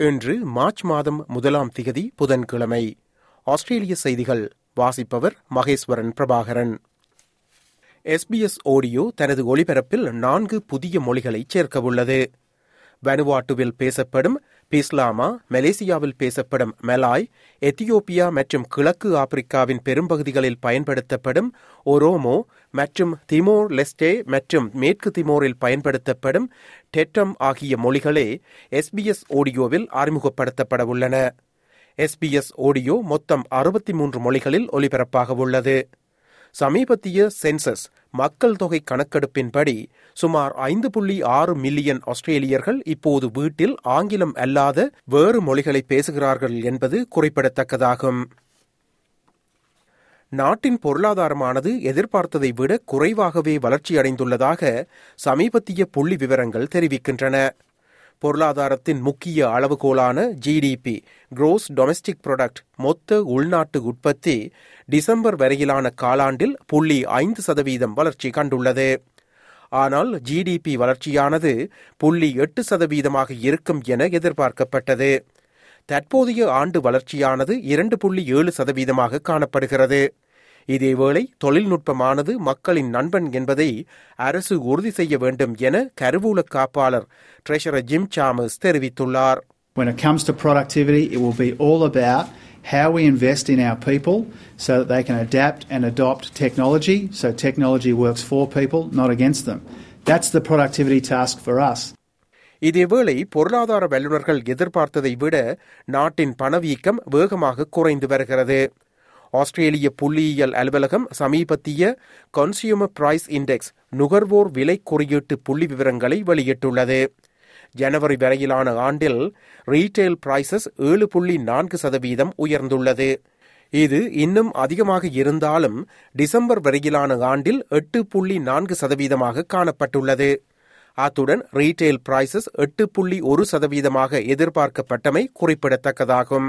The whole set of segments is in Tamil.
இன்று மார்ச் மாதம் முதலாம் திகதி புதன்கிழமை. ஆஸ்திரேலிய செய்திகள் வாசிப்பவர் மகேஸ்வரன் பிரபாகரன். எஸ்பிஎஸ் ஓடியோ தனது ஒளிபரப்பில் நான்கு புதிய மொழிகளை சேர்க்கவுள்ளது. வனுவாட்டுவில் பேசப்படும் பிஸ்லாமா மலேசியாவில் பேசப்படும் மெலாய் எத்தியோப்பியா மற்றும் கிழக்கு ஆப்பிரிக்காவின் பெரும்பகுதிகளில் பயன்படுத்தப்படும் ஒரோமோ மற்றும் திமோர் லெஸ்டே மற்றும் மேற்கு திமோரில் பயன்படுத்தப்படும் டெட்டம் ஆகிய மொழிகளே எஸ்பிஎஸ் ஆடியோவில் அறிமுகப்படுத்தப்பட உள்ளன. எஸ்பிஎஸ் ஆடியோ மொத்தம் அறுபத்தி மூன்று மொழிகளில் ஒலிபரப்பாக உள்ளது. சமீபத்திய சென்சஸ் மக்கள் தொகை கணக்கெடுப்பின்படி சுமார் ஐந்து புள்ளி ஆறு மில்லியன் ஆஸ்திரேலியர்கள் இப்போது வீட்டில் ஆங்கிலம் அல்லாத வேறு மொழிகளை பேசுகிறார்கள் என்பது குறிப்பிடத்தக்கதாகும். நாட்டின் பொருளாதாரமானது எதிர்பார்த்ததை விட குறைவாகவே வளர்ச்சியடைந்துள்ளதாக சமீபத்திய புள்ளி விவரங்கள் தெரிவிக்கின்றன. பொருளாதாரத்தின் முக்கிய அளவுகோலான ஜிடிபி குரோஸ் டொமெஸ்டிக் ப்ரொடக்ட் மொத்த உள்நாட்டு உற்பத்தி டிசம்பர் வரையிலான காலாண்டில் புள்ளி ஐந்து சதவீதம் வளர்ச்சி கண்டுள்ளது. ஆனால் ஜிடிபி வளர்ச்சியானது புள்ளி எட்டு சதவீதமாக இருக்கும் என எதிர்பார்க்கப்பட்டது. தற்போதைய ஆண்டு வளர்ச்சியானது இரண்டு புள்ளி ஏழு சதவீதமாக காணப்படுகிறது. இதேவேளை தொழில்நுட்பமானது மக்களின் நண்பன் என்பதை அரசு உறுதி செய்ய வேண்டும் என கருவூல காப்பாளர் ட்ரெஷரர் ஜிம் சாமஸ் தெரிவித்துள்ளார் When it comes to productivity, it will be all about how we invest in our people so that they can adapt and adopt technology so technology works for people, not against them. That's the productivity task for us. இதேவேளை பொருளாதார வல்லுநர்கள் எதிர்பார்த்ததை விட நாட்டின் பணவீக்கம் வேகமாக குறைந்து வருகிறது ஆஸ்திரேலிய புள்ளியியல் அலுவலகம் சமீபத்திய கன்சியூமர் பிரைஸ் இண்டெக்ஸ் நுகர்வோர் விலை குறியீட்டு புள்ளி விவரங்களை வெளியிட்டுள்ளது. ஜனவரி வரையிலான ஆண்டில் ரீட்டைல் பிரைசஸ் ஏழு புள்ளி நான்கு சதவீதம் உயர்ந்துள்ளது. இது இன்னும் அதிகமாக இருந்தாலும் டிசம்பர் வரையிலான ஆண்டில் எட்டு புள்ளி நான்கு சதவீதமாக காணப்பட்டுள்ளது. அத்துடன் ரீட்டைல் பிரைசஸ் எட்டு புள்ளி ஒரு சதவீதமாக எதிர்பார்க்கப்பட்டமை குறிப்பிடத்தக்கதாகும்.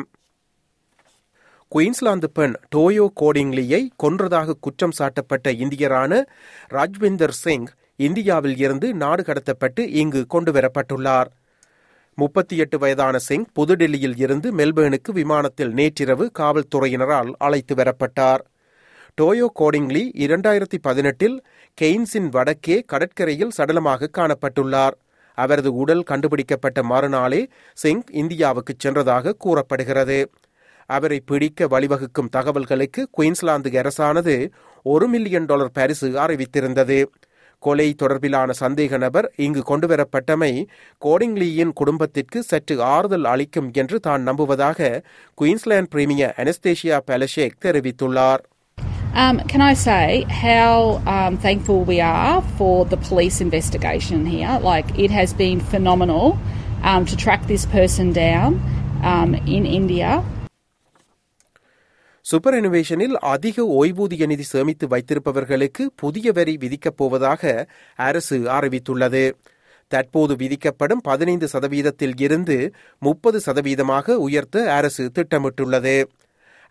குயின்ஸ்லாந்து பெண் டோயோ கோடிங்லியை கொன்றதாக குற்றம் சாட்டப்பட்ட இந்தியரான ராஜ்விந்தர் சிங் இந்தியாவில் இருந்து நாடு கடத்தப்பட்டு இங்கு கொண்டுவரப்பட்டுள்ளார். முப்பத்தி எட்டு வயதான சிங் புதுடெல்லியில் இருந்து மெல்பேனுக்கு விமானத்தில் நேற்றிரவு காவல்துறையினரால் அழைத்து வரப்பட்டார். டோயோ கோடிங்லி இரண்டாயிரத்தி பதினெட்டில் கெய்ன்ஸின் வடக்கே கடற்கரையில் சடலமாக காணப்பட்டுள்ளார். அவரது உடல் கண்டுபிடிக்கப்பட்ட மறுநாளே சிங் இந்தியாவுக்கு சென்றதாக கூறப்படுகிறது. அவரை பிடிக்க வழிவகுக்கும் தகவல்களுக்கு குயின்ஸ்லாந்து அரசானது ஒரு மில்லியன் டாலர் பரிசு அறிவித்திருந்தது கொலை தொடர்பிலான சந்தேக நபர் இங்கு கொண்டுவரப்பட்டமை கோடிங்லியின் குடும்பத்திற்கு சற்று ஆறுதல் அளிக்கும் என்று தான் நம்புவதாக குயின்ஸ்லாந்து பிரீமியர் அனஸ்தேஷியா பெலஷேக் தெரிவித்துள்ளார் Um, can I say how um, thankful we are for the police investigation here? Like, it has been phenomenal um, to track this person down um, in India. Super இனோவேஷனில் அதிக ஓய்வூதிய நிதி சேமித்து வைத்திருப்பவர்களுக்கு புதிய வரி விதிக்கப் போவதாக அரசு அறிவித்துள்ளது. தற்போது விதிக்கப்படும் பதினைந்து சதவீதத்தில் இருந்து முப்பது சதவீதமாக உயர்த்த அரசு திட்டமிட்டுள்ளது.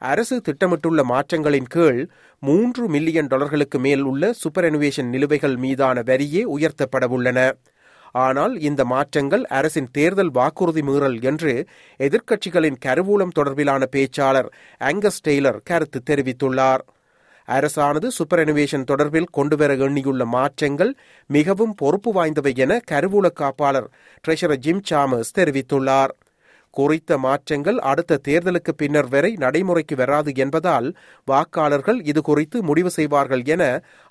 அரசு திட்டமிட்டுள்ள மாற்றங்களின் கீழ் மூன்று மில்லியன் டாலர்களுக்கு மேல் உள்ள சூப்பர் அனுவேஷன் நிலுவைகள் மீதான வரியே உயர்த்தப்படவுள்ளன. ஆனால் இந்த மாற்றங்கள் அரசின் தேர்தல் வாக்குறுதி மீறல் என்று எதிர்க்கட்சிகளின் கருவூலம் தொடர்பிலான பேச்சாளர் ஆங்கஸ் டெய்லர் கருத்து தெரிவித்துள்ளார். அரசானது சூப்பர் எனிவேஷன் தொடர்பில் கொண்டுவர எண்ணியுள்ள மாற்றங்கள் மிகவும் பொறுப்பு வாய்ந்தவை என கருவூல காப்பாளர் ட்ரெஷரர் ஜிம் சாமஸ் தெரிவித்துள்ளார். குறித்த மாற்றங்கள் அடுத்த தேர்தலுக்கு பின்னர் வரை நடைமுறைக்கு வராது என்பதால் வாக்காளர்கள் இது குறித்து முடிவு செய்வார்கள் என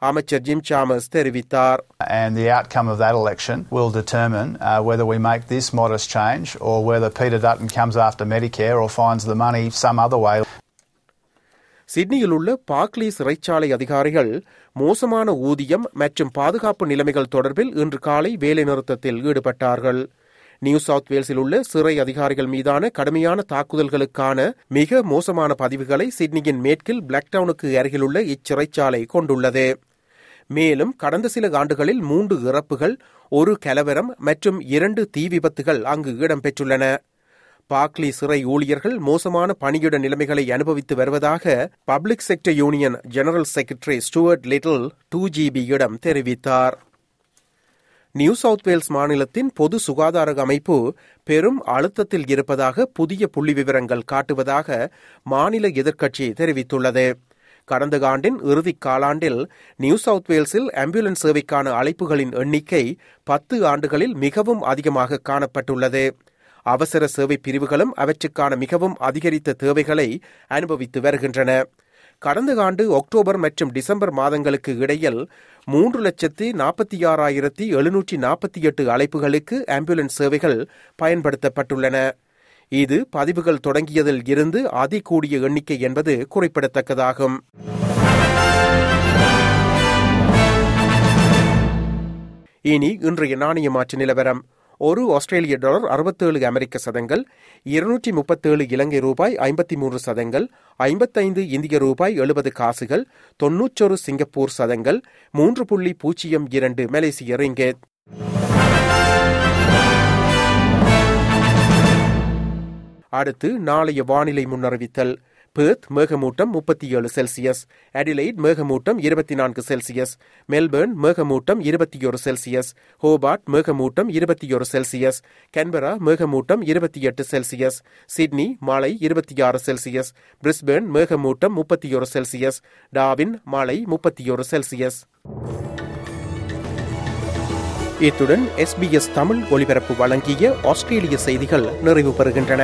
அமைச்சர் ஜிம் சாமஸ் தெரிவித்தார் And the outcome of that election will determine uh, whether we make this modest change or whether Peter Dutton comes after Medicare or finds the money some other way. சிட்னியில் உள்ள பாக்லி சிறைச்சாலை அதிகாரிகள் மோசமான ஊதியம் மற்றும் பாதுகாப்பு நிலைமைகள் தொடர்பில் இன்று காலை வேலைநிறுத்தத்தில் ஈடுபட்டார்கள் நியூ சவுத் வேல்ஸில் உள்ள சிறை அதிகாரிகள் மீதான கடுமையான தாக்குதல்களுக்கான மிக மோசமான பதிவுகளை சிட்னியின் மேற்கில் பிளாக்டவுனுக்கு அருகிலுள்ள இச்சிறைச்சாலை கொண்டுள்ளது. மேலும் கடந்த சில ஆண்டுகளில் மூன்று இறப்புகள் ஒரு கலவரம் மற்றும் இரண்டு தீ விபத்துகள் அங்கு இடம்பெற்றுள்ளன. பாக்லி சிறை ஊழியர்கள் மோசமான பணியிட நிலைமைகளை அனுபவித்து வருவதாக public sector union general secretary Stuart Little two ஜிபியிடம் தெரிவித்தார். நியூ சவுத் வேல்ஸ் மாநிலத்தின் பொது சுகாதார அமைப்பு பெரும் அழுத்தத்தில் இருப்பதாக புதிய புள்ளி விவரங்கள் காட்டுவதாக மாநில எதிர்க்கட்சி தெரிவித்துள்ளது. கடந்த ஆண்டின் இறுதிக் காலாண்டில் நியூ சவுத் வேல்ஸில் ஆம்புலன்ஸ் சேவைக்கான அழைப்புகளின் எண்ணிக்கை பத்து ஆண்டுகளில் மிகவும் அதிகமாக காணப்பட்டுள்ளது. அவசர சேவை பிரிவுகளும் அவற்றுக்கான மிகவும் அதிகரித்த தேவைகளை அனுபவித்து வருகின்றன. கடந்த ஆண்டு அக்டோபர் மற்றும் டிசம்பர் மாதங்களுக்கு இடையில் மூன்று லட்சத்து நாற்பத்தி ஆறாயிரத்தி எழுநூற்றி நாற்பத்தி எட்டு அழைப்புகளுக்கு ஆம்புலன்ஸ் சேவைகள் பயன்படுத்தப்பட்டுள்ளன. இது பதிவுகள் தொடங்கியதில் இருந்து அதிகூடிய எண்ணிக்கை என்பது குறிப்பிடத்தக்கதாகும். இனி இன்றைய நாணய மாற்று நிலவரம். ஒரு ஆஸ்திரேலிய டாலர் அறுபத்தேழு அமெரிக்க சதங்கள் இருநூற்றி முப்பத்தேழு இலங்கை ரூபாய் ஐம்பத்தி மூன்று சதங்கள் ஐம்பத்தைந்து இந்திய ரூபாய் எழுபது காசுகள் தொன்னூற்றொரு சிங்கப்பூர் சதங்கள் மூன்று புள்ளி பூஜ்ஜியம் இரண்டு மலேசிய ரிங்கெட். அடுத்து நாளைய வானிலை முன்னறிவித்தல். பேர்த் மேகமூட்டம் முப்பத்தி ஏழு செல்சியஸ் அடிலைட் மேகமூட்டம் இருபத்தி நான்கு செல்சியஸ் மெல்பர்ன் மேகமூட்டம் இருபத்தி ஒரு செல்சியஸ் ஹோபார்ட் மேகமூட்டம் இருபத்தி ஒரு செல்சியஸ் கன்பரா மேகமூட்டம் இருபத்தி எட்டு செல்சியஸ் சிட்னி மாலை இருபத்தி ஆறு செல்சியஸ் பிரிஸ்பேர்ன் மேகமூட்டம் முப்பத்தி ஒரு செல்சியஸ் டாவின் மாலை முப்பத்தி ஒரு செல்சியஸ் இத்துடன் எஸ்பிஎஸ் தமிழ் ஒலிபரப்பு வழங்கிய ஆஸ்திரேலிய செய்திகள் நிறைவு பெறுகின்றன